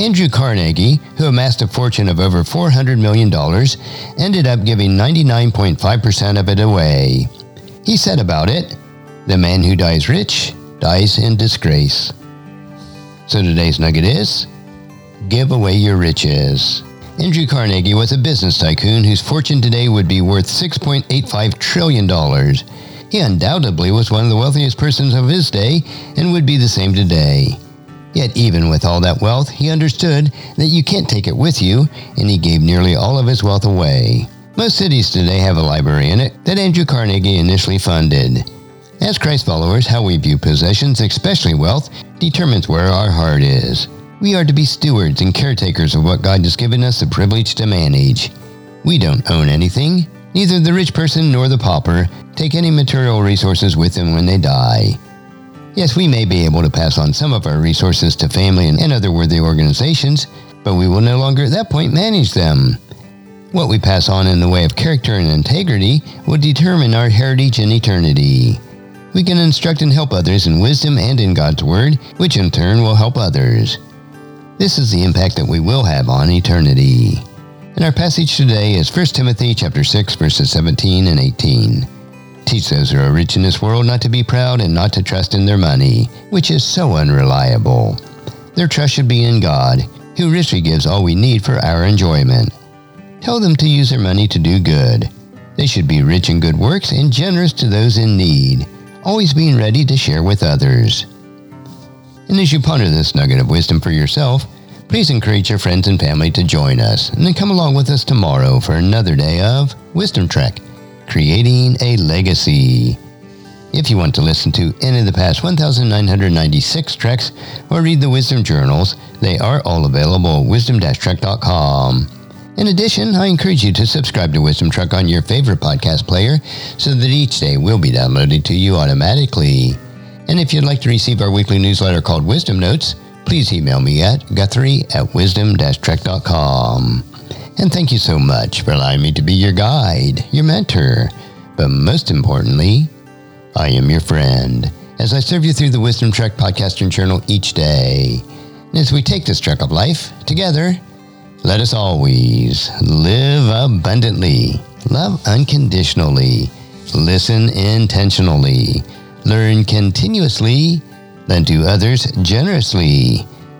Andrew Carnegie, who amassed a fortune of over $400 million, ended up giving 99.5% of it away. He said about it, The man who dies rich dies in disgrace. So today's nugget is Give away your riches. Andrew Carnegie was a business tycoon whose fortune today would be worth $6.85 trillion. He undoubtedly was one of the wealthiest persons of his day and would be the same today. Yet, even with all that wealth, he understood that you can't take it with you, and he gave nearly all of his wealth away. Most cities today have a library in it that Andrew Carnegie initially funded. As Christ followers, how we view possessions, especially wealth, determines where our heart is. We are to be stewards and caretakers of what God has given us the privilege to manage. We don't own anything. Neither the rich person nor the pauper take any material resources with them when they die. Yes, we may be able to pass on some of our resources to family and other worthy organizations, but we will no longer at that point manage them. What we pass on in the way of character and integrity will determine our heritage in eternity. We can instruct and help others in wisdom and in God's Word, which in turn will help others. This is the impact that we will have on eternity. And our passage today is 1 Timothy chapter 6 verses 17 and 18. Teach those who are rich in this world not to be proud and not to trust in their money, which is so unreliable. Their trust should be in God, who richly gives all we need for our enjoyment. Tell them to use their money to do good. They should be rich in good works and generous to those in need, always being ready to share with others. And as you ponder this nugget of wisdom for yourself, please encourage your friends and family to join us, and then come along with us tomorrow for another day of Wisdom Trek, creating a legacy. If you want to listen to any of the past 1,996 treks or read the Wisdom Journals, they are all available at wisdom-trek.com. In addition, I encourage you to subscribe to Wisdom Trek on your favorite podcast player so that each day will be downloaded to you automatically. And if you'd like to receive our weekly newsletter called Wisdom Notes, please email me at guthrie at wisdom-trek.com. And thank you so much for allowing me to be your guide, your mentor, but most importantly, I am your friend as I serve you through the Wisdom Trek podcast and journal each day. And as we take this trek of life together, let us always live abundantly, love unconditionally, listen intentionally, learn continuously, lend to others generously,